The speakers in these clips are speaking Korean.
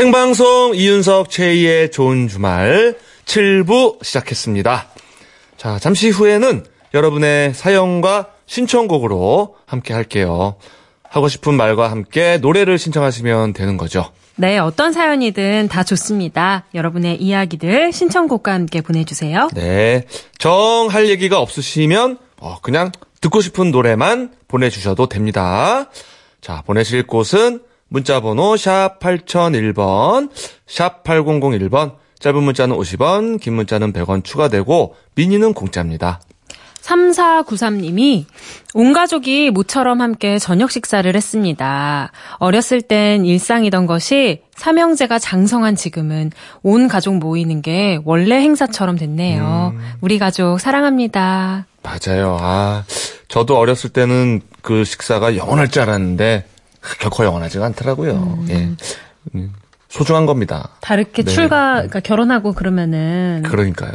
생방송 이윤석 최희의 좋은 주말 7부 시작했습니다. 자, 잠시 후에는 여러분의 사연과 신청곡으로 함께 할게요. 하고 싶은 말과 함께 노래를 신청하시면 되는 거죠. 네, 어떤 사연이든 다 좋습니다. 여러분의 이야기들 신청곡과 함께 보내주세요. 네. 정 할 얘기가 없으시면 어, 그냥 듣고 싶은 노래만 보내주셔도 됩니다. 자, 보내실 곳은 문자 번호 샵 8001번, 샵 8001번, 짧은 문자는 50원, 긴 문자는 100원 추가되고 미니는 공짜입니다. 3493님이 온 가족이 모처럼 함께 저녁 식사를 했습니다. 어렸을 땐 일상이던 것이 삼형제가 장성한 지금은 온 가족 모이는 게 원래 행사처럼 됐네요. 우리 가족 사랑합니다. 맞아요. 아, 저도 어렸을 때는 그 식사가 영원할 줄 알았는데 결코 영원하지가 않더라고요. 예. 음, 소중한 겁니다. 다르게 네. 출가, 그러니까 결혼하고 그러면은 그러니까요.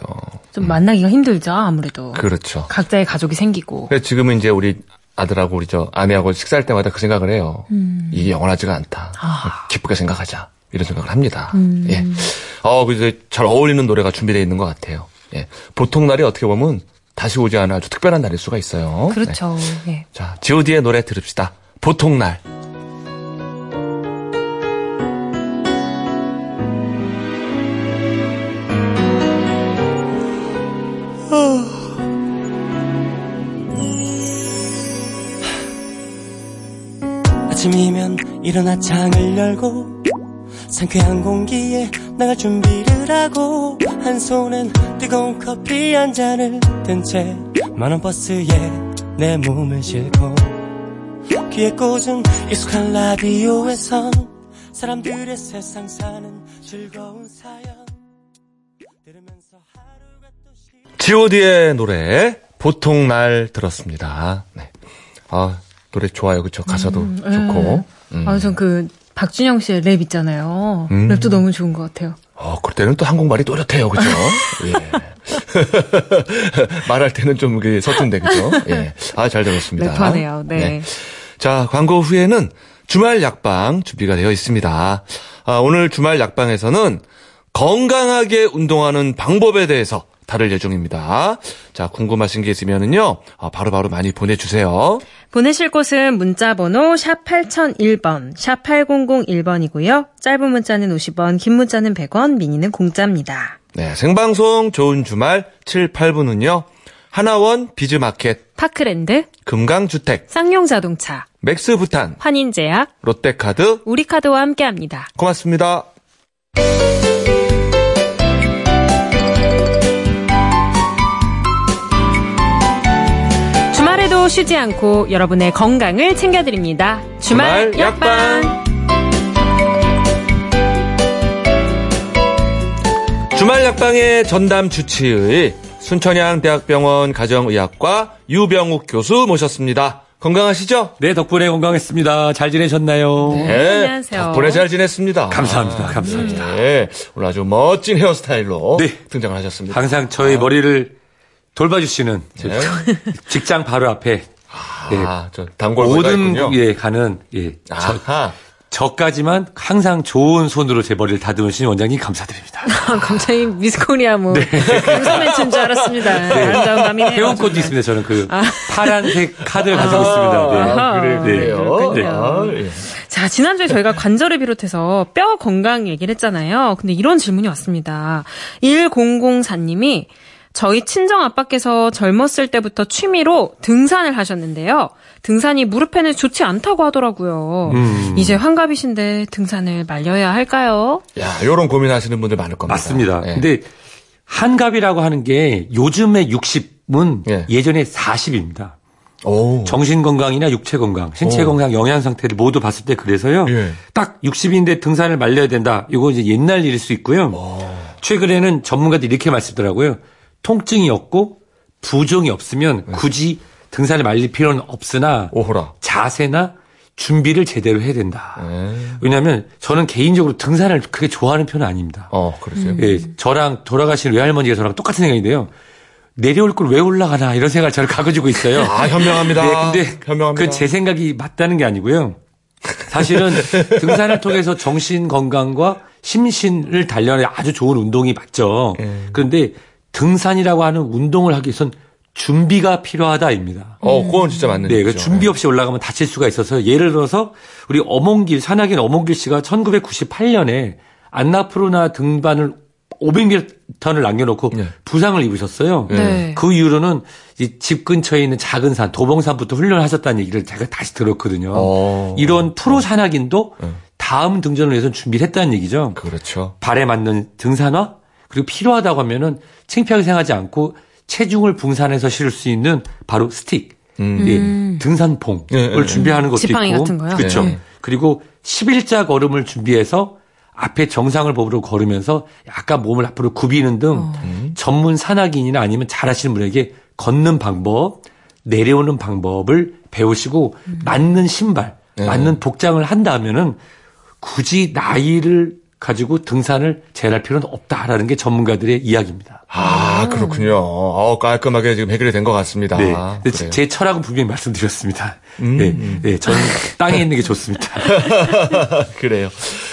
좀 만나기가 힘들죠, 아무래도. 그렇죠. 각자의 가족이 생기고. 지금은 이제 우리 아들하고 우리 저 아내하고 식사할 때마다 그 생각을 해요. 이게 영원하지가 않다. 기쁘게 생각하자. 이런 생각을 합니다. 예. 어, 그래서 잘 어울리는 노래가 준비되어 있는 것 같아요. 예. 보통 날이 어떻게 보면 다시 오지 않은 아주 특별한 날일 수가 있어요. 네. 그렇죠. 예. 자, G.O.D의 노래 들읍시다. 보통 날. 일어나 창을 열고 상쾌한 공기에 나갈 준비를 하고 한 손엔 뜨거운 커피 한 잔을 든 채 만원 버스에 내 몸을 싣고 귀에 꽂은 익숙한 라디오에선 사람들의 세상 사는 즐거운 사연 들으면서 하루가 또 시... G.O.D의 노래 보통 날 들었습니다. 네. 아, 노래 좋아요. 그쵸? 가사도 좋고. 음. 아, 전 그, 박준영 씨의 랩 있잖아요. 음. 랩도 너무 좋은 것 같아요. 어, 그때는 또 한국말이 또렷해요. 그죠? 예. 말할 때는 좀그 서툰데, 그죠? 예. 아, 잘 들었습니다. 랩하네요. 네. 자, 광고 후에는 주말 약방 준비가 되어 있습니다. 아, 오늘 주말 약방에서는 건강하게 운동하는 방법에 대해서 다룰 예정입니다. 자, 궁금하신 게 있으면은요, 아, 바로바로 많이 보내주세요. 보내실 곳은 문자 번호 샵 8001번, 샵 8001번이고요. 짧은 문자는 50원, 긴 문자는 100원, 미니는 공짜입니다. 네, 생방송 좋은 주말 7, 8분은요, 하나원 비즈마켓, 파크랜드, 금강주택, 쌍용자동차, 맥스부탄, 환인제약, 롯데카드, 우리카드와 함께합니다. 고맙습니다. 쉬지 않고 여러분의 건강을 챙겨드립니다. 주말, 주말 약방. 약방. 주말 약방의 전담 주치의 순천향대학병원 가정의학과 유병욱 교수 모셨습니다. 건강하시죠? 네, 덕분에 건강했습니다. 잘 지내셨나요? 네. 안녕하세요. 덕분에 잘 지냈습니다. 감사합니다. 감사합니다. 네. 오늘 아주 멋진 헤어스타일로 네. 등장을 하셨습니다. 항상 저의 머리를 돌봐주시는 제 네. 직장 바로 앞에 예, 아, 저 단골 모든. 예, 가는 예, 저, 아하. 저 까지만 항상 좋은 손으로 제 머리를 다듬으신 원장님 감사드립니다. 아, 갑자기 미스코리아 뭐 감사멘트인 줄 알았습니다. 아름다운 밤이네요. 회원권도. 있습니다. 저는 그 파란색 카드를 가지고 있습니다. 네. 아, 그래요, 네. 그래요. 아, 예. 자, 지난주에 저희가 관절을 비롯해서 뼈 건강 얘기를 했잖아요. 근데 이런 질문이 왔습니다. 1004님이 저희 친정 아빠께서 젊었을 때부터 취미로 등산을 하셨는데요. 등산이 무릎에는 좋지 않다고 하더라고요. 음. 이제 환갑이신데 등산을 말려야 할까요? 야, 요런 고민하시는 분들 많을 겁니다. 맞습니다. 예. 근데 한갑이라고 하는 게 요즘의 60은 예. 예. 전에 40입니다. 오. 정신 건강이나 육체 건강, 신체 오. 건강, 영양 상태를 모두 봤을 때 그래서요. 예. 딱 60인데 등산을 말려야 된다. 이거 이제 옛날 일일 수 있고요. 최근에는 전문가들이 이렇게 말씀더라고요. 통증이 없고 부종이 없으면 굳이 등산을 말릴 필요는 없으나 오호라. 자세나 준비를 제대로 해야 된다. 네. 왜냐하면 저는 개인적으로 등산을 그렇게 좋아하는 편은 아닙니다. 어, 그러세요? 예, 저랑 돌아가신 외할머니가 저랑 똑같은 생각인데요. 내려올 걸 왜 올라가나 이런 생각을 저를 가지고 있어요. 아, 현명합니다. 네, 근데 현명합니다. 그 제 생각이 맞다는 게 아니고요. 사실은 등산을 통해서 정신 건강과 심신을 단련해 아주 좋은 운동이 맞죠. 예. 그런데 등산이라고 하는 운동을 하기 위해선 준비가 필요하다입니다. 어, 그건 진짜 맞는 네, 그 얘기죠. 준비 없이 올라가면 다칠 수가 있어서 예를 들어서 우리 어몽길 산악인 어몽길 씨가 1998년에 안나푸르나 등반을 500m를 남겨놓고 네. 부상을 입으셨어요. 네. 그 이후로는 이집 근처에 있는 작은 산 도봉산부터 훈련하셨다는 얘기를 제가 다시 들었거든요. 어. 이런 프로 산악인도 네. 다음 등전을 위해서 준비를 했다는 얘기죠. 그렇죠. 발에 맞는 등산화 그리고 필요하다고 하면은 창피하게 생각하지 않고 체중을 분산해서 실을 수 있는 바로 스틱, 예, 등산봉을 예, 예. 준비하는 것도 지팡이 있고, 같은 거요? 그렇죠. 네. 그리고 11자 걸음을 준비해서 앞에 정상을 보러 걸으면서 약간 몸을 앞으로 굽이는 등 어. 전문 산악인이나 아니면 잘하시는 분에게 걷는 방법, 내려오는 방법을 배우시고 음. 맞는 신발, 네. 맞는 복장을 한다면은 굳이 나이를 가지고 등산을 제할 필요는 없다라는 게 전문가들의 이야기입니다. 아, 그렇군요. 어, 깔끔하게 지금 해결이 된 것 같습니다. 네. 아. 제 철학은 분명히 말씀드렸습니다. 음, 네. 네. 저는 땅에 있는 게 좋습니다. 그래요.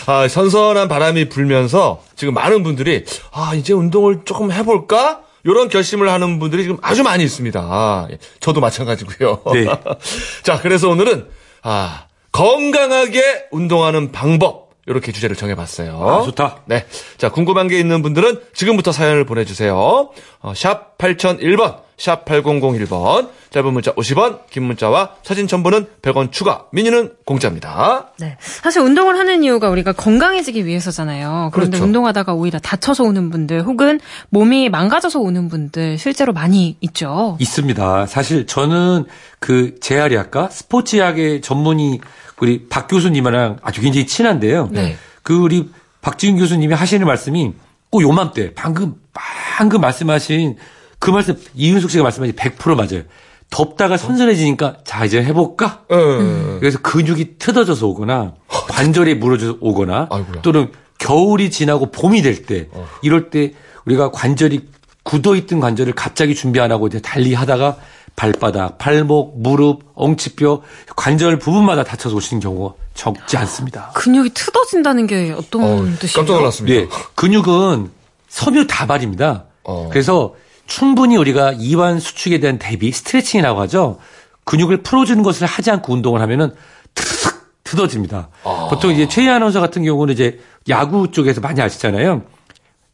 아, 선선한 바람이 불면서 지금 많은 분들이 아, 이제 운동을 조금 해볼까? 이런 결심을 하는 분들이 지금 아주 많이 있습니다. 아, 예, 저도 마찬가지고요. 네. 자, 그래서 오늘은 아, 건강하게 운동하는 방법 이렇게 주제를 정해봤어요. 아, 좋다. 네. 자, 궁금한 게 있는 분들은 지금부터 사연을 보내주세요. 어, 샵 8001번, 샵 8001번, 짧은 문자 50원, 긴 문자와 사진 첨부는 100원 추가, 미니는 공짜입니다. 네. 사실 운동을 하는 이유가 우리가 건강해지기 위해서잖아요. 그런데 그렇죠. 운동하다가 오히려 다쳐서 오는 분들 혹은 몸이 망가져서 오는 분들 실제로 많이 있죠. 있습니다. 사실 저는 그 재활의학과 스포츠의학의 전문의 우리 박 교수님이랑 아주 굉장히 친한데요. 네. 그 우리 박지훈 교수님이 하시는 말씀이 꼭 요맘때 방금 방금 말씀하신 그 말씀 이윤숙 씨가 말씀하신 100% 맞아요. 덥다가 선선해지니까 자 이제 해볼까? 어, 그래서 근육이 트어져서 오거나 관절이 무너져 오거나 아이고야. 또는 겨울이 지나고 봄이 될 때 이럴 때 우리가 관절이 굳어 있던 관절을 갑자기 준비 안 하고 이제 달리 하다가 발바닥, 발목, 무릎, 엉치뼈 관절 부분마다 다쳐서 오시는 경우가 적지 않습니다. 근육이 트어진다는 게 어떤 어, 뜻이에요? 깜짝 놀랐습니다. 네, 근육은 섬유 다발입니다. 어. 그래서 충분히 우리가 이완 수축에 대한 대비 스트레칭이라고 하죠. 근육을 풀어주는 것을 하지 않고 운동을 하면은 탁 트어집니다. 보통 이제 최희 아나운서 같은 경우는 이제 야구 쪽에서 많이 아시잖아요.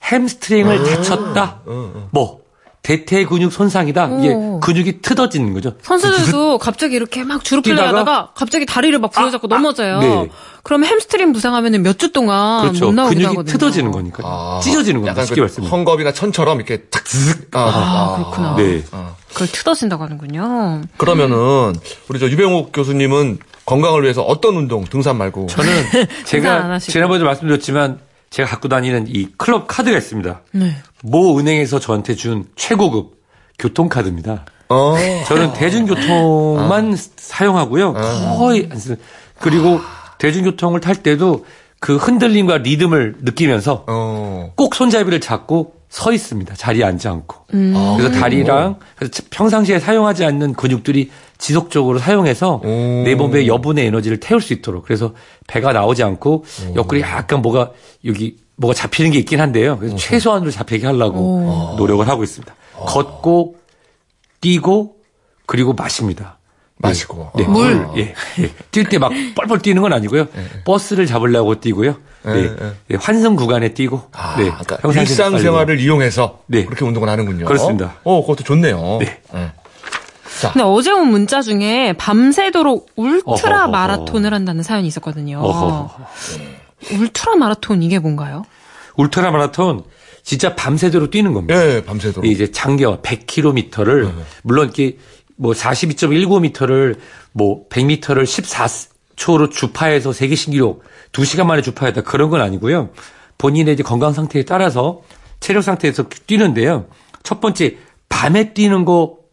햄스트링을 다쳤다. 뭐 대퇴 근육 손상이다. 이게 오. 근육이 튿어지는 거죠. 선수들도 갑자기 이렇게 막 주로 플레이하다가 갑자기 다리를 막 부여잡고 아, 아, 넘어져요. 네. 그러면 햄스트링 부상하면 몇 주 동안 그렇죠. 못 나오기도 근육이 하거든요. 튿어지는 거니까 아, 찢어지는 겁니다. 약간 쉽게 그 말씀드리면. 헝겊이나 천처럼 이렇게 탁 zzz. 아, 아, 그렇구나. 네. 그걸 튿어진다고 하는군요. 그러면은 우리 저 유병욱 교수님은 건강을 위해서 어떤 운동 등산 말고 저는 제가 하시고. 지난번에도 말씀드렸지만 제가 갖고 다니는 이 클럽 카드가 있습니다. 네. 모 은행에서 저한테 준 최고급 교통카드입니다. 어. 저는 대중교통만 사용하고요. 거의 안 쓰는. 그리고 대중교통을 탈 때도 그 흔들림과 리듬을 느끼면서 어. 꼭 손잡이를 잡고 서 있습니다. 자리에 앉지 않고. 음. 그래서 다리랑 그래서 평상시에 사용하지 않는 근육들이 지속적으로 사용해서 오. 내 몸에 여분의 에너지를 태울 수 있도록 그래서 배가 나오지 않고 옆구리 약간 뭐가 여기 뭐가 잡히는 게 있긴 한데요. 그래서 최소한으로 잡히게 하려고 노력을 하고 있습니다. 걷고 뛰고 그리고 마십니다. 마시고. 네, 물. 물. 예. 뛸 때 막 뻘뻘 뛰는 건 아니고요. 버스를 잡으려고 뛰고요. 네. 예, 예. 네, 환승 구간에 뛰고. 아, 네. 그러니까 일상생활을 이용해서 네. 그렇게 운동을 하는군요. 그렇습니다. 어, 그것도 좋네요. 네. 예. 근데 어제 온 문자 중에 밤새도록 울트라 어허허허. 마라톤을 한다는 사연이 있었거든요. 어허. 울트라 마라톤 이게 뭔가요? 울트라 마라톤 진짜 밤새도록 뛰는 겁니다. 예, 밤새도록. 이제 장경 100km를 물론 이렇게 뭐 42.19m를 뭐 100m를 14초로 주파해서 세계 신기록 2시간 만에 주파했다 그런 건 아니고요. 본인의 이제 건강 상태에 따라서 체력 상태에서 뛰는데요. 첫 번째 밤에 뛰는 거 뭐,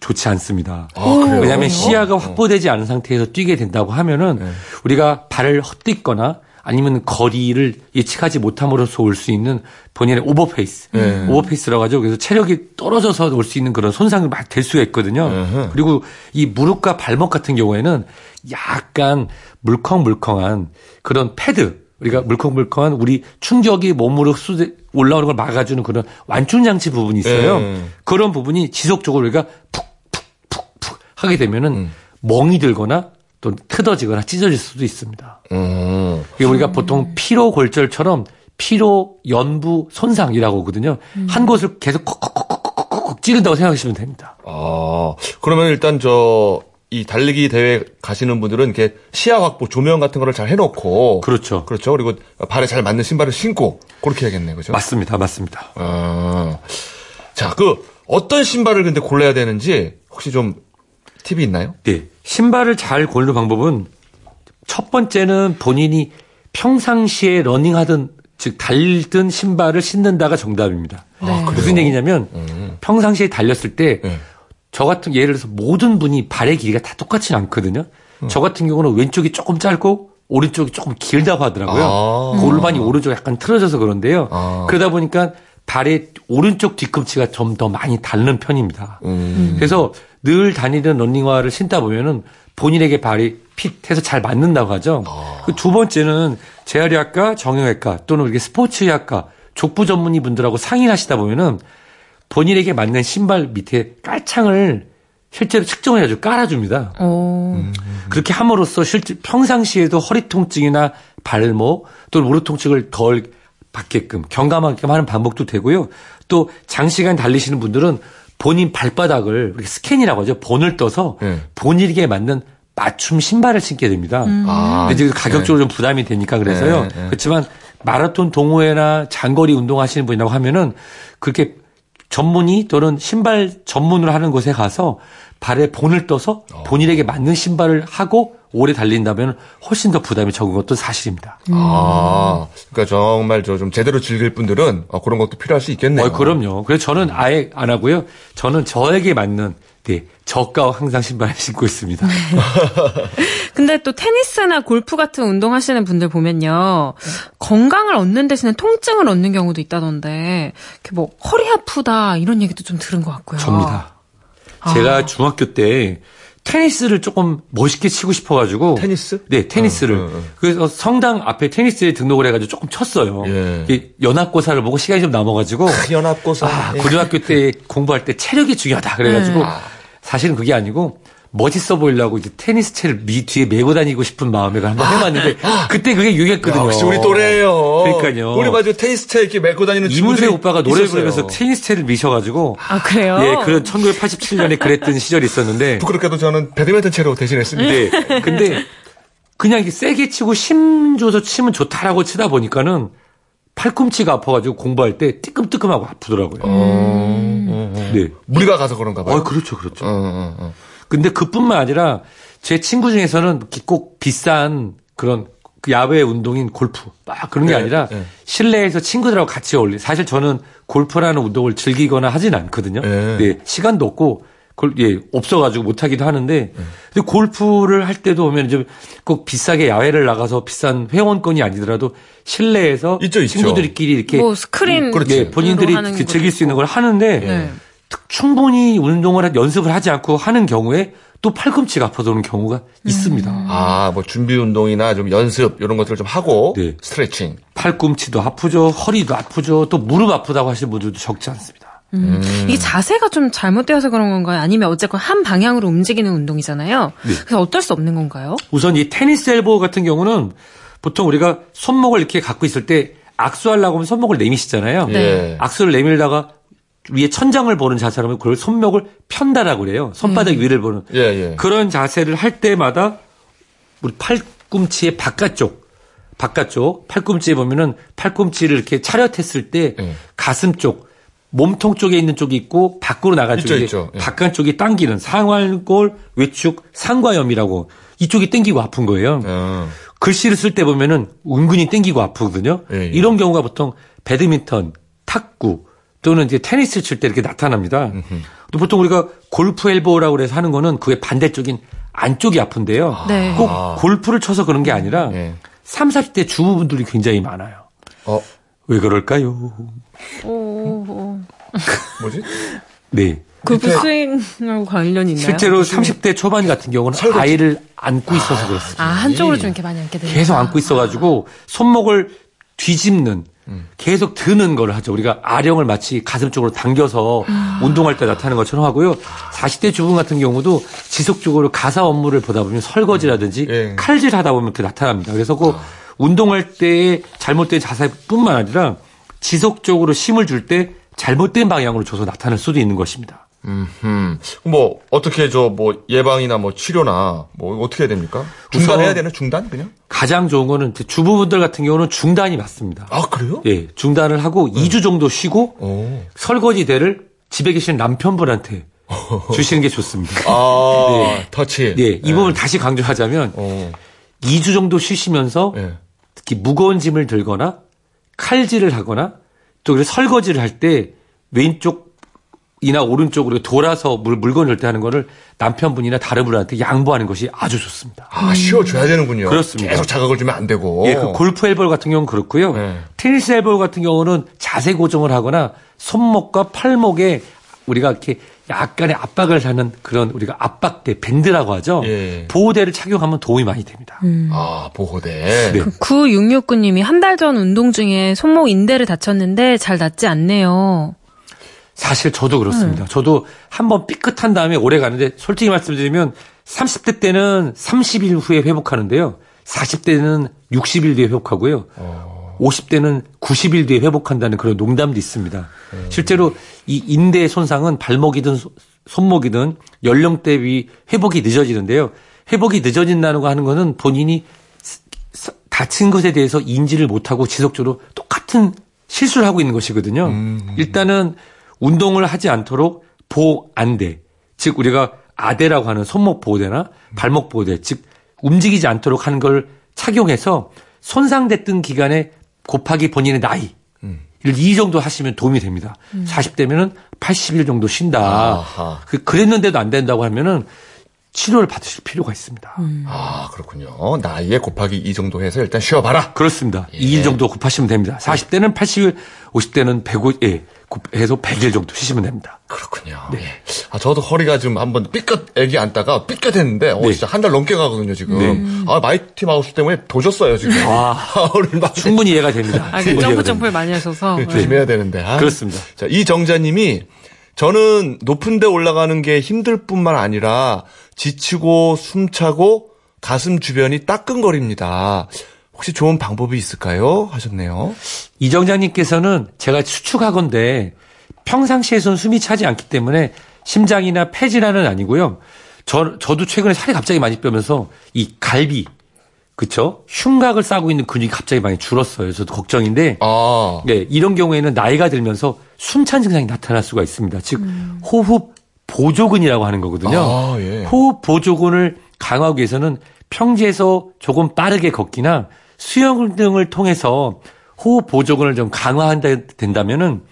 좋지 않습니다. 아, 그래요? 왜냐하면 시야가 확보되지 않은 상태에서 뛰게 된다고 하면은 네. 우리가 발을 헛디거나 아니면 거리를 예측하지 못함으로써 올 수 있는 본인의 오버페이스, 네. 오버페이스라고 하죠. 그래서 체력이 떨어져서 올 수 있는 그런 손상이 막 될 수가 있거든요. 으흠. 그리고 이 무릎과 발목 같은 경우에는 약간 물컹물컹한 그런 패드, 우리가 물컹물컹한 우리 충격이 몸으로 쏟아- 올라오는 걸 막아주는 그런 완충 장치 부분이 있어요. 네. 그런 부분이 지속적으로 우리가 푹푹푹푹 하게 되면은 음. 멍이 들거나 또 트어지거나 찢어질 수도 있습니다. 음. 이게 우리가 보통 피로 골절처럼 피로 연부 손상이라고 하거든요. 한 곳을 계속 콕콕콕콕콕콕 찌른다고 생각하시면 됩니다. 아, 그러면 일단 저, 이 달리기 대회 가시는 분들은 이렇게 시야 확보, 조명 같은 거를 잘 해놓고. 그렇죠. 그렇죠. 그리고 발에 잘 맞는 신발을 신고, 그렇게 해야겠네. 그죠? 맞습니다. 맞습니다. 아, 자, 그, 어떤 신발을 근데 골라야 되는지, 혹시 좀, 팁이 있나요? 네. 신발을 잘 고르는 방법은 첫 번째는 본인이 평상시에 러닝하든 즉 달든 신발을 신는다가 정답입니다. 네. 무슨 얘기냐면 평상시에 달렸을 때 네. 저 같은 예를 들어서 모든 분이 발의 길이가 다 똑같지 않거든요. 저 같은 경우는 왼쪽이 조금 짧고 오른쪽이 조금 길다고 하더라고요. 아. 골반이 오른쪽이 약간 틀어져서 그런데요. 아. 그러다 보니까 발의 오른쪽 뒤꿈치가 좀 더 많이 닳는 편입니다. 음. 그래서 늘 다니는 런닝화를 신다 보면은 본인에게 발이 핏해서 잘 맞는다고 하죠. 아. 그두 번째는 재활의학과, 정형외과 또는 이렇게 스포츠의학과 족부 전문의 분들하고 상의를 하시다 보면은 본인에게 맞는 신발 밑에 깔창을 실제로 측정을 해가지고 깔아줍니다. 오. 그렇게 함으로써 실제 평상시에도 허리 통증이나 발목 또는 무릎 통증을 덜 받게끔 경감하게끔 하는 방법도 되고요. 또 장시간 달리시는 분들은 본인 발바닥을 이렇게 스캔이라고 하죠. 본을 떠서 네. 본인에게 맞는 맞춤 신발을 신게 됩니다. 아, 근데 이제 가격적으로 좀 부담이 되니까 그래서요. 네, 네. 그렇지만 마라톤 동호회나 장거리 운동하시는 분이라고 하면은 그렇게 전문의 또는 신발 전문으로 하는 곳에 가서 발에 본을 떠서 어. 본인에게 맞는 신발을 하고 오래 달린다면 훨씬 더 부담이 적은 것도 사실입니다. 아, 그러니까 정말 저 좀 제대로 즐길 분들은 어, 그런 것도 필요할 수 있겠네요. 어, 그럼요. 그래서 저는 아예 안 하고요. 저는 저에게 맞는 네, 저가 항상 신발을 신고 있습니다. 근데 또 테니스나 골프 같은 운동 하시는 분들 보면요. 건강을 얻는 대신에 통증을 얻는 경우도 있다던데, 이렇게 뭐, 허리 아프다, 이런 얘기도 좀 들은 것 같고요. 접니다. 제가 중학교 때 테니스를 조금 멋있게 치고 싶어가지고 테니스? 네, 테니스를. 응, 응, 응. 그래서 성당 앞에 테니스에 등록을 해가지고 조금 쳤어요. 예. 연합고사를 보고 시간이 좀 남아가지고 연합고사. 아, 예. 고등학교 때 공부할 때 체력이 중요하다 그래가지고 사실은 그게 아니고 멋있어 보이려고 이제 테니스 채를 미 뒤에 메고 다니고 싶은 마음에 한번 해봤는데 그때 그게 유행했거든요. 역시 우리 또래예요. 그러니까요. 우리 맞아 테니스 채 이렇게 메고 다니는 이문세 오빠가 노래 있었어요. 부르면서 테니스 채를 미셔가지고 아, 그래요? 예, 그런 1987년에 그랬던 시절이 있었는데 부끄럽게도 저는 배드민턴 채로 대신했습니다. 네. 근데 그냥 이게 세게 치고 힘 줘서 치면 좋다라고 치다 보니까는 팔꿈치가 아파가지고 공부할 때 뜨끔뜨끔하고 아프더라고요. 네. 무리가 가서 그런가 봐요. 어, 그렇죠, 그렇죠. 어, 어, 어. 근데 그뿐만 아니라 제 친구 중에서는 꼭 비싼 그런 그 야외 운동인 골프 막 그런 게 네, 아니라 네. 실내에서 친구들하고 같이 어울리. 사실 저는 골프라는 운동을 즐기거나 하진 않거든요. 네. 네, 시간도 없고 골, 예, 없어가지고 못하기도 하는데, 근데 골프를 할 때도 보면 이제 꼭 비싸게 야외를 나가서 비싼 회원권이 아니더라도 실내에서 있죠, 있죠. 친구들끼리 이렇게 뭐, 스크린. 그렇지. 네, 본인들이 그 즐길 수 있는. 걸 하는데 네. 충분히 운동을 하- 연습을 하지 않고 하는 경우에 또 팔꿈치가 아파서 오는 경우가 있습니다. 아, 뭐 준비 운동이나 좀 연습 이런 것들을 좀 하고 네. 스트레칭. 팔꿈치도 아프죠, 허리도 아프죠, 또 무릎 아프다고 하시는 분들도 적지 않습니다. 음. 이게 자세가 좀 잘못되어서 그런 건가요? 아니면 어쨌건 한 방향으로 움직이는 운동이잖아요. 네. 그래서 어쩔 수 없는 건가요? 우선 이 테니스 엘보 같은 경우는 보통 우리가 손목을 이렇게 갖고 있을 때 악수하려고 하면 손목을 내미시잖아요. 예. 악수를 내밀다가 위에 천장을 보는 자세로 하면 그걸 손목을 편다라고 그래요. 손바닥 위를 보는. 예, 예. 그런 자세를 할 때마다 우리 팔꿈치의 바깥쪽, 바깥쪽 팔꿈치에 보면은 팔꿈치를 이렇게 차렷했을 때 예. 가슴 쪽 몸통 쪽에 있는 쪽이 있고 밖으로 나갈 있죠, 쪽이 있죠. 예. 바깥 쪽이 당기는 상완골 외축 상과염이라고 이쪽이 땡기고 아픈 거예요. 어. 글씨를 쓸 때 보면은 은근히 땡기고 아프거든요. 예, 예. 이런 경우가 보통 배드민턴, 탁구 또는 이제 테니스 칠 때 이렇게 나타납니다. 또 보통 우리가 골프 엘보라고 해서 하는 거는 그의 반대쪽인 안쪽이 아픈데요. 네. 꼭 골프를 쳐서 그런 게 아니라 예. 3, 40대 주부분들이 굉장히 많아요. 어, 왜 그럴까요? 오, 오. 뭐지? 네. 골프 스윙하고 관련이 있나요? 실제로 30대 초반 같은 경우는 아이를 안고 있어서 그렇습니다. 아, 한쪽으로 좀 이렇게 많이 앉게 되요 계속 안고 있어가지고 손목을 뒤집는 계속 드는 걸 하죠. 우리가 아령을 마치 가슴 쪽으로 당겨서 운동할 때 나타나는 것처럼 하고요. 40대 주부 같은 경우도 지속적으로 가사 업무를 보다 보면 설거지라든지 예. 칼질 하다 보면 그 나타납니다. 그래서 그 운동할 때의 잘못된 자세뿐만 아니라 지속적으로 힘을 줄 때 잘못된 방향으로 줘서 나타날 수도 있는 것입니다. 음, 뭐 어떻게 저 뭐 예방이나 뭐 치료나 뭐 어떻게 해야 됩니까? 중단해야 되나? 중단 그냥? 가장 좋은 거는 그 주부분들 같은 경우는 중단이 맞습니다. 아 그래요? 예, 중단을 하고 2주 정도 쉬고 오. 설거지대를 집에 계신 남편분한테 주시는 게 좋습니다. 아 네. 터치. 예, 이 부분을 다시 강조하자면 어. 2주 정도 쉬시면서 예. 특히 무거운 짐을 들거나 칼질을 하거나 또 그래서 설거지를 할 때 왼쪽이나 오른쪽으로 돌아서 물, 물건을 넣을 때 하는 거를 남편분이나 다른 분한테 양보하는 것이 아주 좋습니다. 아 쉬어줘야 되는군요. 그렇습니다. 계속 자극을 주면 안 되고. 예, 그 골프 엘보 같은 경우는 그렇고요. 네. 테니스 엘보 같은 경우는 자세 고정을 하거나 손목과 팔목에 우리가 이렇게 약간의 압박을 하는 그런 우리가 압박대 밴드라고 하죠. 예. 보호대를 착용하면 도움이 많이 됩니다. 아 보호대. 네. 9669님이 한 달 전 운동 중에 손목 인대를 다쳤는데 잘 낫지 않네요. 사실 저도 그렇습니다. 저도 한번 삐끗한 다음에 오래 가는데 솔직히 말씀드리면 30대 때는 30일 후에 회복하는데요. 40대는 60일 뒤에 회복하고요. 50대는 90일 뒤에 회복한다는 그런 농담도 있습니다. 실제로 이 인대 손상은 발목이든 소- 손목이든 연령대 비 회복이 늦어지는데요. 회복이 늦어진다는 거 하는 거는 본인이 다친 것에 대해서 인지를 못하고 지속적으로 똑같은 실수를 하고 있는 것이거든요. 일단은 운동을 하지 않도록 보안대, 즉 우리가 아대라고 하는 손목 보호대나 발목 보호대, 즉 움직이지 않도록 하는 걸 착용해서 손상됐던 기간에 곱하기 본인의 나이 를이 정도 하시면 도움이 됩니다. 40대면은 80일 정도 쉰다. 아하. 그 그랬는데도 안 된다고 하면은 치료를 받으실 필요가 있습니다. 아 그렇군요. 나이에 곱하기 이 정도 해서 일단 쉬어봐라. 그렇습니다. 2일 정도 곱하시면 됩니다. 40대는 80일, 50대는 105, 예, 곱해서 100일 정도 쉬시면 됩니다. 그렇군요. 예. 아, 저도 허리가 좀 한번 삐끗 애기 앉다가 삐끗했는데, 어, 네. 진짜 한 달 넘게 가거든요, 지금. 아, 마이티 마우스 때문에 도졌어요, 지금. 아. 허리를 막. 충분히 이해가 됩니다. 아, 그 충분히 점프 이해가 점프를 많이 하셔서. 네. 조심해야 되는데. 아. 그렇습니다. 자, 이정자님이 저는 높은 데 올라가는 게 힘들 뿐만 아니라 지치고 숨차고 가슴 주변이 따끔거립니다. 혹시 좋은 방법이 있을까요? 하셨네요. 이정장님께서는 제가 추측하건데 평상시에선 숨이 차지 않기 때문에 심장이나 폐질환은 아니고요. 저, 저도 최근에 살이 갑자기 많이 빼면서 이 갈비, 그쵸? 흉곽을 싸고 있는 근육이 갑자기 많이 줄었어요. 저도 걱정인데. 아. 네, 이런 경우에는 나이가 들면서 숨찬 증상이 나타날 수가 있습니다. 즉, 호흡 보조근이라고 하는 거거든요. 아, 예. 호흡 보조근을 강화하기 위해서는 평지에서 조금 빠르게 걷기나 수영 등을 통해서 호흡 보조근을 좀 강화한다 된다면은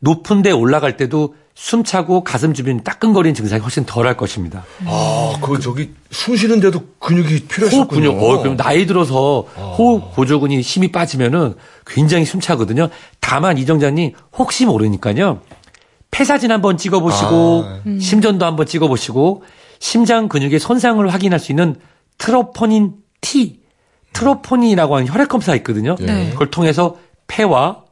높은 데 올라갈 때도 숨차고 가슴 주변이 따끔거리는 증상이 훨씬 덜할 것입니다. 아, 그, 저기, 숨 쉬는데도 근육이 호흡 필요했었군요. 근육, 어, 그럼 나이 들어서 호흡 보조근이 힘이 빠지면은 굉장히 숨차거든요. 다만 이정자님 혹시 모르니까요. 폐사진 한번 찍어보시고 심전도 한번 찍어보시고 심장 근육의 손상을 확인할 수 있는 트로포닌 T, 트로포닌이라고 하는 혈액 검사가 있거든요. 네. 그걸 통해서 폐와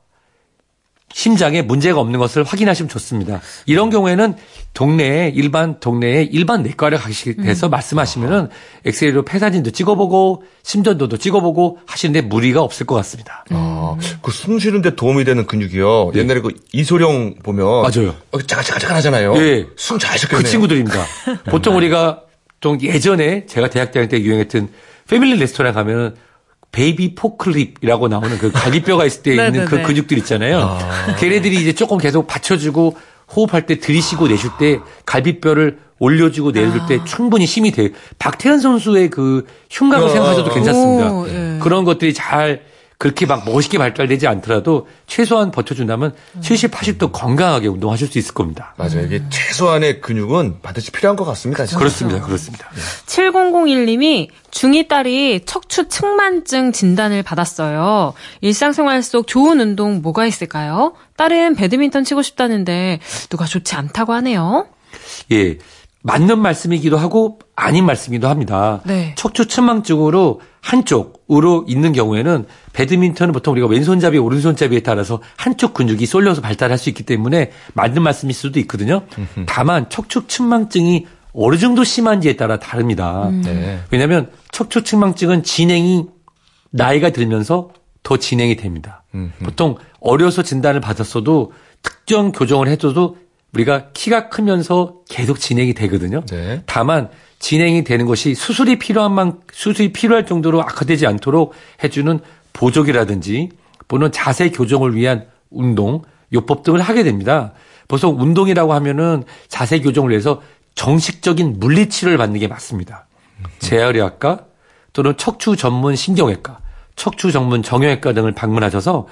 심장에 문제가 없는 것을 확인하시면 좋습니다. 이런 경우에는 동네에 일반 동네에 일반 내과를 가시게 돼서 말씀하시면은 엑스레이로 폐사진도 찍어보고 심전도도 찍어보고 하시는데 무리가 없을 것 같습니다. 아, 그 숨 쉬는데 도움이 되는 근육이요. 옛날에 그 이소룡 보면. 네. 맞아요. 어, 짜가짜가짜가 하잖아요. 예. 숨 잘 쉬겠네요. 그 친구들입니다. 보통 우리가 좀 예전에 제가 대학 다닐 때 유행했던 패밀리 레스토랑 가면은 baby pork rib이라고 나오는 그 갈비뼈가 있을 때 있는 그 네네네. 근육들 있잖아요. 걔네들이 이제 조금 계속 받쳐주고 호흡할 때 들이쉬고 내쉴 때 갈비뼈를 올려주고 내줄 때 충분히 힘이 돼요. 박태환 선수의 그 흉곽을 어. 생각하셔도 괜찮습니다. 오, 예. 그런 것들이 잘 그렇게 막 멋있게 발달되지 않더라도 최소한 버텨준다면 70, 80도 건강하게 운동하실 수 있을 겁니다. 맞아요. 이게 최소한의 근육은 반드시 필요한 것 같습니다. 진짜. 그렇습니다. 그렇습니다. 7001님이 중2 딸이 척추 측만증 진단을 받았어요. 일상생활 속 좋은 운동 뭐가 있을까요? 딸은 배드민턴 치고 싶다는데 누가 좋지 않다고 하네요. 예. 맞는 말씀이기도 하고 아닌 말씀이기도 합니다. 네. 척추 측망증으로 한쪽으로 있는 경우에는 배드민턴은 보통 우리가 왼손잡이, 오른손잡이에 따라서 한쪽 근육이 쏠려서 발달할 수 있기 때문에 맞는 말씀일 수도 있거든요. 다만 척추 측망증이 어느 정도 심한지에 따라 다릅니다. 네. 왜냐하면 척추 측망증은 진행이 나이가 들면서 더 진행이 됩니다. 보통 어려서 진단을 받았어도 특정 교정을 해줘도 우리가 키가 크면서 계속 진행이 되거든요. 네. 다만 진행이 되는 것이 수술이 필요한 만 수술이 필요할 정도로 악화되지 않도록 해주는 보조기라든지 또는 자세 교정을 위한 운동, 요법 등을 하게 됩니다. 보통 운동이라고 하면은 자세 교정을 위해서 정식적인 물리치료를 받는 게 맞습니다. 재활의학과 또는 척추 전문 신경외과, 척추 전문 정형외과 등을 방문하셔서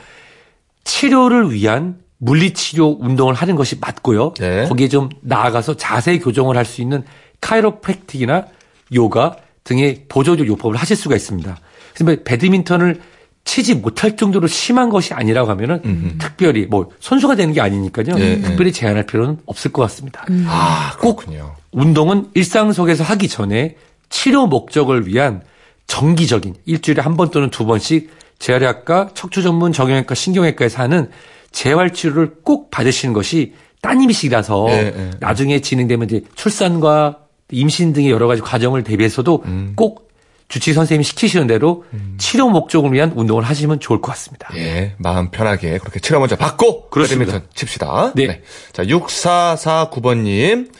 치료를 위한 물리치료 운동을 하는 것이 맞고요. 네. 거기에 좀 나아가서 자세 교정을 할 수 있는 카이로프랙틱이나 요가 등의 보조적 요법을 하실 수가 있습니다. 그래서 배드민턴을 치지 못할 정도로 심한 것이 아니라고 하면은 특별히 뭐 선수가 되는 게 아니니까요. 네, 특별히 제한할 필요는 없을 것 같습니다. 아, 그렇군요. 운동은 일상 속에서 하기 전에 치료 목적을 위한 정기적인 일주일에 한 번 또는 두 번씩 재활의학과, 척추 전문 정형외과, 신경외과에서 하는 재활 치료를 꼭 받으시는 것이 따님이시라서 예, 예, 예. 나중에 진행되면 이제 출산과 임신 등의 여러 가지 과정을 대비해서도 음. 꼭 주치 선생님이 시키시는 대로 치료 목적을 위한 운동을 하시면 좋을 것 같습니다. 예, 마음 편하게 그렇게 치료 먼저 받고 그렇습니다. 칩시다. 네. 자, 6449번님.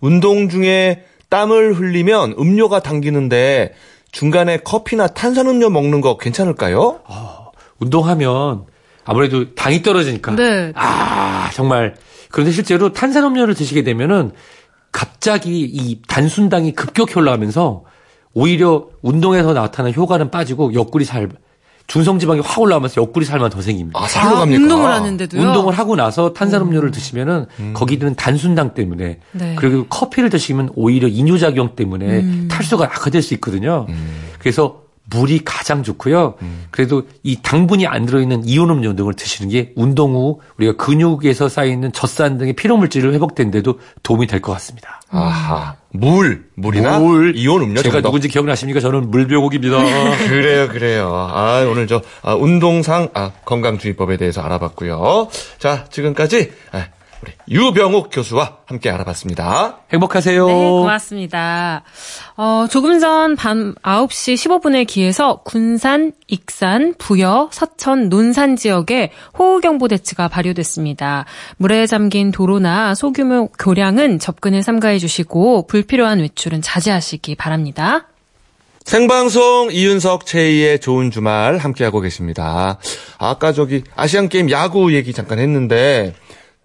운동 중에 땀을 흘리면 음료가 당기는데 중간에 커피나 탄산음료 먹는 거 괜찮을까요? 운동하면 아무래도 당이 떨어지니까 네. 아 정말 그런데 실제로 탄산음료를 드시게 되면은 갑자기 이 단순당이 급격히 올라가면서 오히려 운동에서 나타나는 효과는 빠지고 옆구리 살 중성 지방이 확 올라오면서 옆구리 살만 더 생깁니다. 아, 살로 갑니까? 운동을 하는데도요. 운동을 하고 나서 탄산음료를 드시면은 거기 드는 단순당 때문에 네. 그리고 커피를 드시면 오히려 이뇨작용 때문에 탈수가 악화될 수 있거든요. 그래서 물이 가장 좋고요. 그래도 이 당분이 안 들어있는 이온 음료 등을 드시는 게 운동 후 우리가 근육에서 쌓여있는 젖산 등의 피로 물질을 회복되는데도 도움이 될 것 같습니다. 아하. 물, 물이나 물. 이온 음료 제가 정도. 누군지 기억나십니까? 저는 물병옥입니다. 그래요, 그래요. 아, 오늘 저 아, 운동상 아, 건강주의법에 대해서 알아봤고요. 자, 지금까지 아, 우리 유병욱 교수와 함께 알아봤습니다. 행복하세요. 네, 고맙습니다. 어, 조금 전 밤 9시 15분에 기해서 군산, 익산, 부여, 서천, 논산 지역에 호우경보 대치가 발효됐습니다. 물에 잠긴 도로나 소규모 교량은 접근을 삼가해 주시고 불필요한 외출은 자제하시기 바랍니다. 생방송 이윤석 최희의 좋은 주말 함께하고 계십니다. 아까 저기 아시안 게임 야구 얘기 잠깐 했는데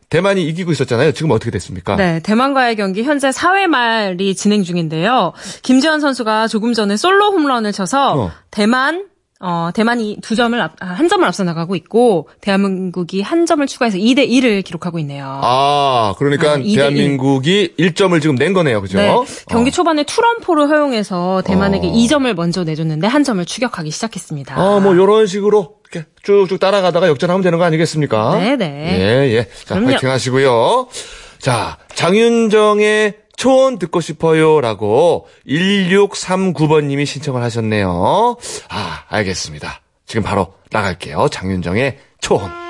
대만이 이기고 있었잖아요. 지금 어떻게 됐습니까? 네, 대만과의 경기 현재 4회 말이 진행 중인데요. 김지현 선수가 조금 전에 솔로 홈런을 쳐서 어. 대만 어, 대만이 두 점을 앞, 아, 한 점을 앞서 나가고 있고 대한민국이 한 점을 추가해서 2대 1을 기록하고 있네요. 아, 그러니까 네. 대한민국이 1점을 지금 낸 거네요. 그죠? 네, 경기 어. 초반에 투런포를 허용해서 대만에게 어. 2점을 먼저 내줬는데 한 점을 추격하기 시작했습니다. 어, 뭐 요런 식으로 이렇게 쭉쭉 따라가다가 역전하면 되는 거 아니겠습니까? 네 네. 예, 예. 자, 그럼요. 파이팅 하시고요. 자, 장윤정의 초원 듣고 싶어요 라고 1639번님이 신청을 하셨네요. 아, 알겠습니다. 지금 바로 나갈게요. 장윤정의 초원.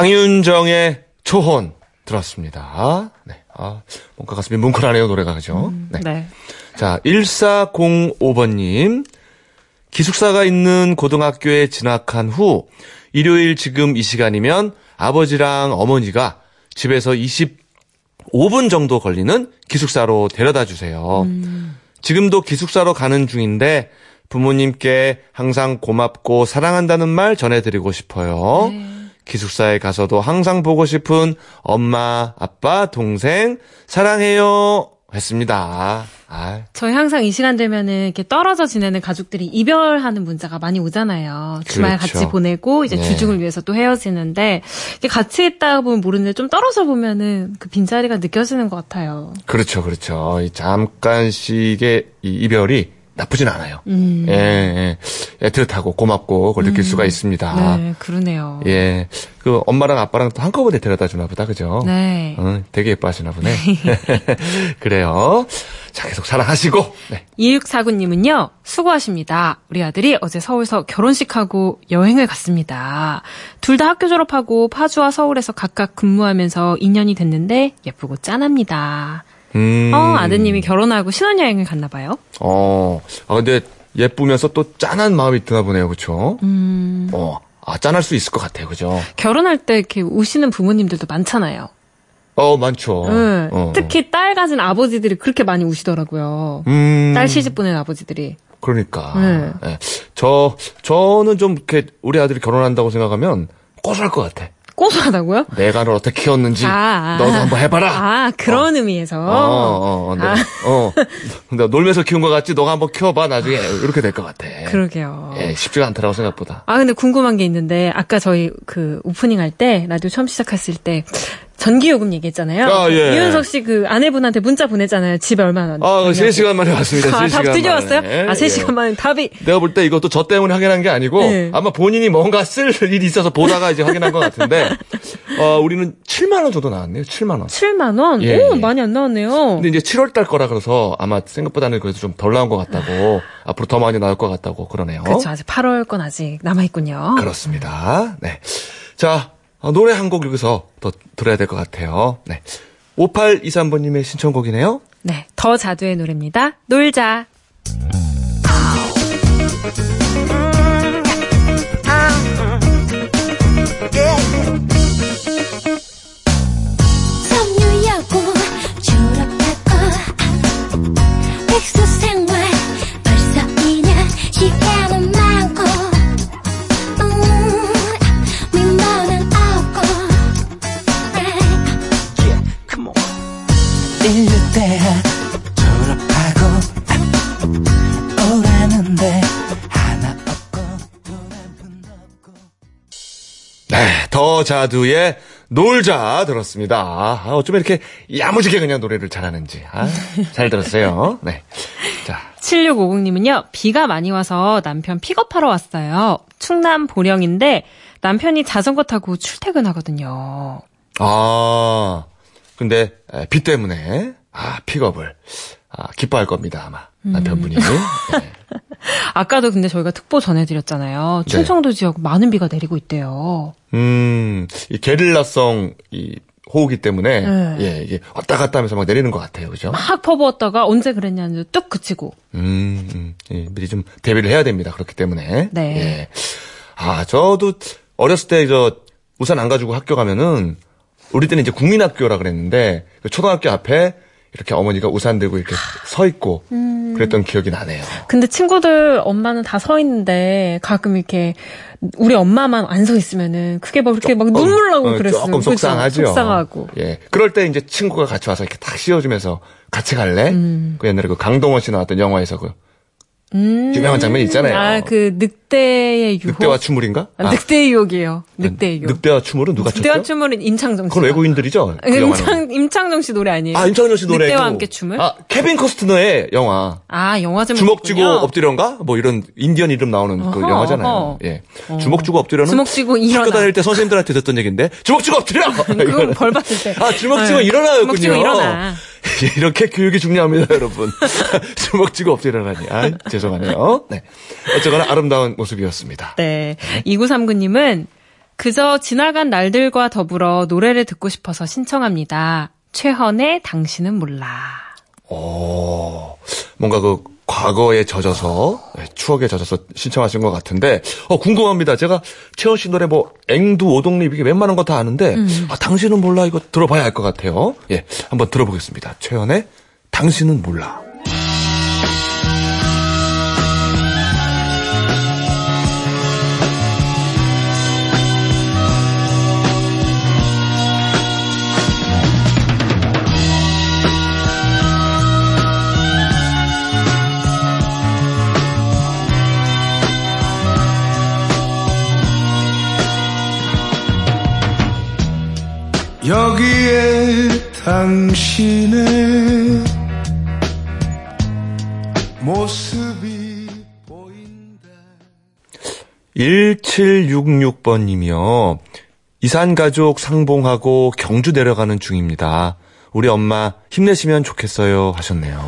장윤정의 초혼 들었습니다. 네. 아, 뭔가 가슴이 뭉클하네요, 노래가, 그죠? 네. 네. 자, 1405번님. 기숙사가 있는 고등학교에 진학한 후, 일요일 지금 이 시간이면 아버지랑 어머니가 집에서 25분 정도 걸리는 기숙사로 데려다 주세요. 지금도 기숙사로 가는 중인데, 부모님께 항상 고맙고 사랑한다는 말 전해드리고 싶어요. 기숙사에 가서도 항상 보고 싶은 엄마, 아빠, 동생, 사랑해요. 했습니다. 아, 저희 항상 이 시간 되면은 이렇게 떨어져 지내는 가족들이 이별하는 문자가 많이 오잖아요. 주말 그렇죠. 같이 보내고 이제 네. 주중을 위해서 또 헤어지는데 이렇게 같이 있다 보면 모르는데 좀 떨어져 보면은 그 빈자리가 느껴지는 것 같아요. 그렇죠, 그렇죠. 이 잠깐씩의 이 이별이 나쁘진 않아요. 음. 예, 예. 애틋하고 고맙고 그걸 느낄 수가 있습니다. 네, 그러네요. 예. 그 엄마랑 아빠랑 또 한꺼번에 데려다 주나 보다, 그죠? 네. 어, 되게 예뻐하시나 보네. 그래요. 자, 계속 사랑하시고. 네. 2649님은요, 수고하십니다. 우리 아들이 어제 서울서 결혼식하고 여행을 갔습니다. 둘 다 학교 졸업하고 파주와 서울에서 각각 근무하면서 2년이 됐는데 예쁘고 짠합니다. 음. 어, 아드님이 결혼하고 신혼여행을 갔나 봐요. 어. 아, 근데 예쁘면서 또 짠한 마음이 드나 보네요, 그쵸? 음. 어. 아, 짠할 수 있을 것 같아요, 그죠? 결혼할 때 이렇게 우시는 부모님들도 많잖아요. 어, 많죠. 응. 어. 특히 딸 가진 아버지들이 그렇게 많이 우시더라고요. 음. 딸 시집 보낸 아버지들이. 그러니까. 네. 예. 저, 저는 좀 이렇게 우리 아들이 결혼한다고 생각하면 고소할 것 같아. 고소하다고요? 내가 널 어떻게 키웠는지 아, 아. 너도 한번 해봐라. 아, 그런 의미에서. 어, 어, 어, 내가, 어. 나 놀면서 키운 것 같지? 너가 한번 키워봐. 나중에 이렇게 될 것 같아. 그러게요. 예, 쉽지가 않더라고 생각보다. 아, 근데 궁금한 게 있는데, 아까 저희 그 오프닝 할 때, 라디오 처음 시작했을 때, 전기요금 얘기했잖아요. 아, 예. 이윤석 씨 그 아내분한테 문자 보냈잖아요. 집에 얼마나 아, 왔냐고. 3시간 만에 왔습니다. 아, 3시간 답 만에. 드려왔어요? 아, 예. 3시간 만에 답이. 내가 볼 때 이것도 저 때문에 확인한 게 아니고 네. 아마 본인이 뭔가 쓸 일이 있어서 보다가 이제 확인한 것 같은데 어, 우리는 7만 원 정도 나왔네요. 7만 원. 7만원? 예, 오, 예. 많이 안 나왔네요. 근데 이제 7월 달 거라 그래서 아마 생각보다는 그래도 좀 덜 나온 것 같다고 앞으로 더 많이 나올 것 같다고 그러네요. 그렇죠. 아직 8월 건 아직 남아있군요. 그렇습니다. 네. 자, 어, 노래 한 곡 여기서 더 들어야 될 것 같아요. 네. 5823번님의 신청곡이네요. 네. 더 자두의 노래입니다. 놀자. 더 자두의 놀자 들었습니다. 아, 어쩜 이렇게 야무지게 그냥 노래를 잘하는지. 아, 잘 들었어요. 네. 자, 7650님은요, 비가 많이 와서 남편 픽업하러 왔어요. 충남 보령인데 남편이 자전거 타고 출퇴근하거든요. 아, 근데 에, 비 때문에 아 픽업을 아, 기뻐할 겁니다 아마 남편분이. 네. 아까도 근데 저희가 특보 전해드렸잖아요. 네. 충청도 지역 많은 비가 내리고 있대요. 음, 이 게릴라성 이 호우기 때문에 네. 예 이게 왔다 갔다 하면서 막 내리는 것 같아요, 그죠? 막 퍼부었다가 언제 그랬냐는 뚝 그치고. 음, 음, 예, 미리 좀 대비를 해야 됩니다. 그렇기 때문에. 네. 예. 아, 저도 어렸을 때 저 우산 안 가지고 학교 가면은 우리 때는 이제 국민학교라 그랬는데 그 초등학교 앞에 이렇게 어머니가 우산 들고 이렇게 서 있고 음. 그랬던 기억이 나네요. 근데 친구들 엄마는 다 서 있는데 가끔 이렇게 우리 엄마만 안 서 있으면은 그게 막 그렇게 막 눈물 나고 어, 그랬어요. 조금? 속상하죠. 속상하고. 예. 그럴 때 이제 친구가 같이 와서 이렇게 탁 씌워주면서 같이 갈래? 음. 그 옛날에 그 강동원 씨 나왔던 영화에서 그 음. 유명한 장면이 있잖아요. 아, 그 늑대의 유혹. 늑대와 추물인가? 아, 늑대의 유혹이에요. 늑대의 유혹. 늑대와 추물은 누가 늑대와 쳤죠? 춤은 임창정 씨. 그건 외국인들이죠. 그 영화는. 임창, 임창정 씨 노래 아니에요? 아, 임창정 씨 노래. 늑대와 함께 춤을? 아, 케빈 코스트너의 영화. 아, 영화 제목. 주먹 쥐고 엎드려인가? 뭐 이런 인디언 이름 나오는 그 어허, 영화잖아요. 어허. 예. 주먹 쥐고 엎드려는 주먹 쥐고 일어나. 학교 다닐 때 선생님들한테 듣던 얘기인데 주먹 쥐고 엎드려. 이거는. 벌 받을 때. 아, 주먹 쥐고 네. 일어나였군요. 주먹 쥐고 일어나. 이렇게 교육이 중요합니다, 여러분. 주먹 쥐고 엎드려라니. 아, 죄송하네요. 네. 어쨌거나 아름다운 모습이었습니다. 네. 2939님은 그저 지나간 날들과 더불어 노래를 듣고 싶어서 신청합니다. 최헌의 당신은 몰라. 오, 뭔가 그 과거에 젖어서 네, 추억에 젖어서 신청하신 것 같은데 어 궁금합니다. 제가 채원 씨 노래 뭐 앵두 오동립 이게 웬만한 거 다 아는데 아 당신은 몰라 이거 들어봐야 할 것 같아요. 예, 한번 들어보겠습니다. 최연의 당신은 몰라. 당신의 모습이 보인다. 1766번님이요. 이산 가족 상봉하고 경주 내려가는 중입니다. 우리 엄마 힘내시면 좋겠어요 하셨네요.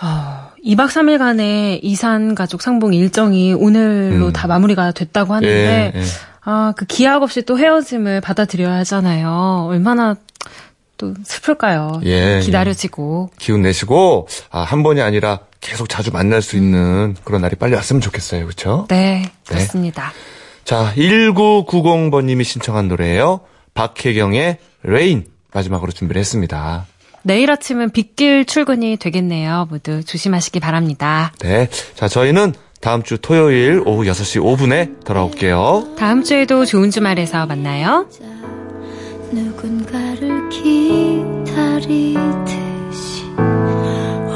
아, 2박 3일간의 이산 가족 상봉 일정이 오늘로 음. 다 마무리가 됐다고 하는데, 예, 예. 아, 그 기약 없이 또 헤어짐을 받아들여야 하잖아요. 얼마나 또 슬플까요? 예, 기다려지고. 기운 내시고 아, 한 번이 아니라 계속 자주 만날 수 있는 그런 날이 빨리 왔으면 좋겠어요. 그렇죠? 네, 그렇습니다. 자, 1990번 님이 신청한 노래예요. 박혜경의 Rain 마지막으로 준비를 했습니다. 내일 아침은 빗길 출근이 되겠네요. 모두 조심하시기 바랍니다. 네. 자, 저희는 다음 주 토요일 오후 6시 5분에 돌아올게요. 다음 주에도 좋은 주말에서 만나요. 누군가를 기다리듯이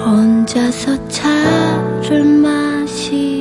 혼자서 차를 마시